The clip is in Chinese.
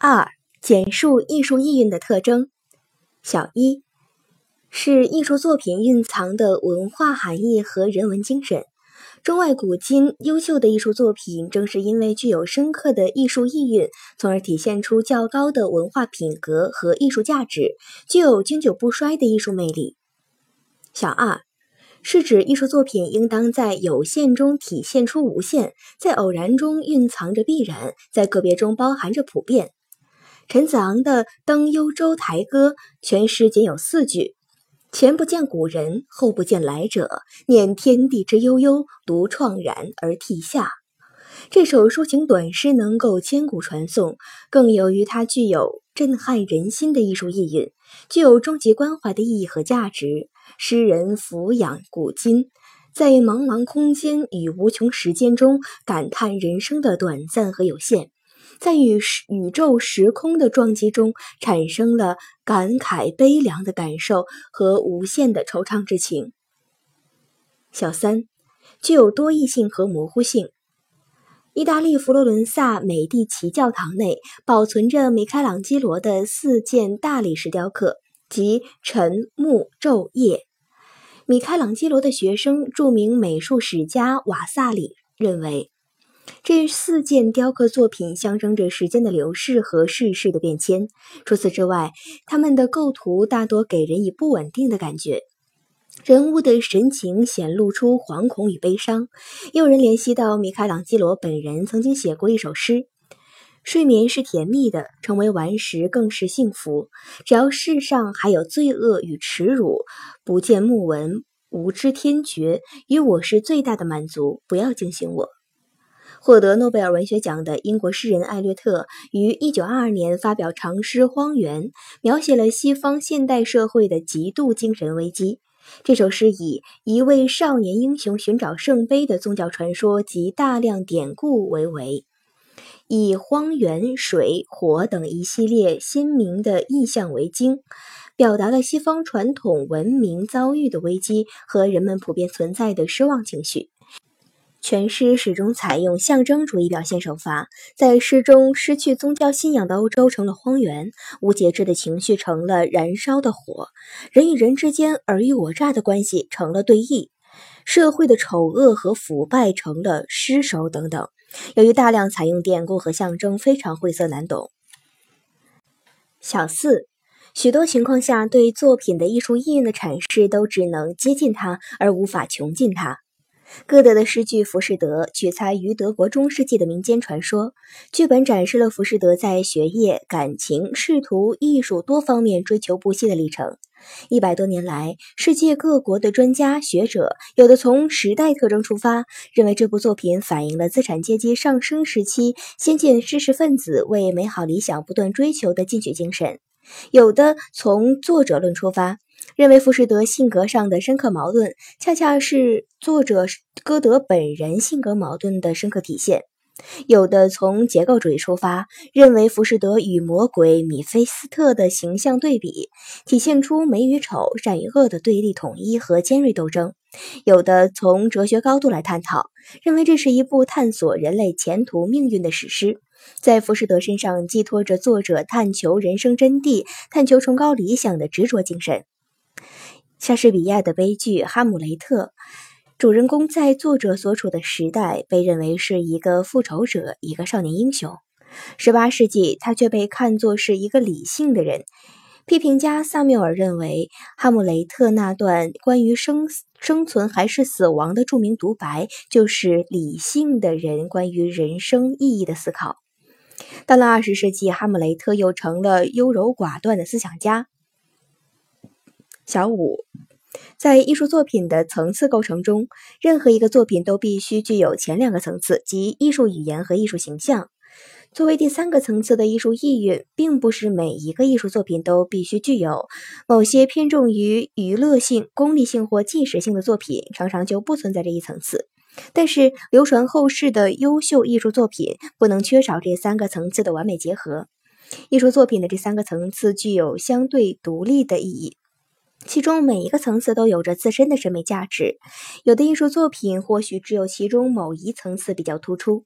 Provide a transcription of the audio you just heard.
二、简述艺术意蕴的特征。小一，是艺术作品蕴藏的文化含义和人文精神。中外古今优秀的艺术作品，正是因为具有深刻的艺术意蕴，从而体现出较高的文化品格和艺术价值，具有经久不衰的艺术魅力。小二。是指艺术作品应当在有限中体现出无限，在偶然中蕴藏着必然，在个别中包含着普遍。陈子昂的《登幽州台歌》全诗仅有四句：“前不见古人，后不见来者，念天地之悠悠，独怆然而涕下。”这首抒情短诗能够千古传颂，更由于它具有震撼人心的艺术意蕴，具有终极关怀的意义和价值。诗人俯仰古今，在茫茫空间与无穷时间中感叹人生的短暂和有限，在与宇宙时空的撞击中产生了感慨悲凉的感受和无限的惆怅之情。小三，具有多义性和模糊性。意大利佛罗伦萨美第奇教堂内保存着米开朗基罗的四件大理石雕刻。即晨、暮、昼、夜。米开朗基罗的学生、著名美术史家瓦萨里认为，这四件雕刻作品象征着时间的流逝和世事的变迁。除此之外，他们的构图大多给人以不稳定的感觉，人物的神情显露出惶恐与悲伤。也有人联系到米开朗基罗本人曾经写过一首诗。睡眠是甜蜜的，成为顽石更是幸福。只要世上还有罪恶与耻辱，不见木纹，无知天绝，与我是最大的满足。不要惊醒我。获得诺贝尔文学奖的英国诗人艾略特于1922年发表长诗《荒原》，描写了西方现代社会的极度精神危机。这首诗以一位少年英雄寻找圣杯的宗教传说及大量典故为围。以荒原、水、火等一系列鲜明的意象为经，表达了西方传统文明遭遇的危机和人们普遍存在的失望情绪。全诗始终采用象征主义表现手法，在诗中，失去宗教信仰的欧洲成了荒原，无节制的情绪成了燃烧的火，人与人之间尔虞我诈的关系成了对弈，社会的丑恶和腐败成了尸首等等。由于大量采用典故和象征，非常晦涩难懂。小四，许多情况下，对作品的艺术意蕴的阐释都只能接近它，而无法穷尽它。歌德的诗句《浮士德》取材于德国中世纪的民间传说，剧本展示了浮士德在学业、感情、仕途、艺术多方面追求不懈的历程。一百多年来，世界各国的专家学者，有的从时代特征出发，认为这部作品反映了资产阶级上升时期先进知识分子为美好理想不断追求的进取精神；有的从作者论出发。认为浮士德性格上的深刻矛盾，恰恰是作者歌德本人性格矛盾的深刻体现。有的从结构主义出发，认为浮士德与魔鬼米菲斯特的形象对比，体现出美与丑、善与恶的对立统一和尖锐斗争。有的从哲学高度来探讨，认为这是一部探索人类前途命运的史诗，在浮士德身上寄托着作者探求人生真谛、探求崇高理想的执着精神。莎士比亚的悲剧《哈姆雷特》，主人公在作者所处的时代被认为是一个复仇者，一个少年英雄。十八世纪，他却被看作是一个理性的人。批评家萨缪尔认为，哈姆雷特那段关于生生存还是死亡的著名独白，就是理性的人关于人生意义的思考。到了二十世纪，哈姆雷特又成了优柔寡断的思想家。小五，在艺术作品的层次构成中，任何一个作品都必须具有前两个层次，即艺术语言和艺术形象。作为第三个层次的艺术意蕴，并不是每一个艺术作品都必须具有。某些偏重于娱乐性、功利性或纪实性的作品，常常就不存在这一层次。但是，流传后世的优秀艺术作品不能缺少这三个层次的完美结合。艺术作品的这三个层次具有相对独立的意义。其中每一个层次都有着自身的审美价值，有的艺术作品或许只有其中某一层次比较突出。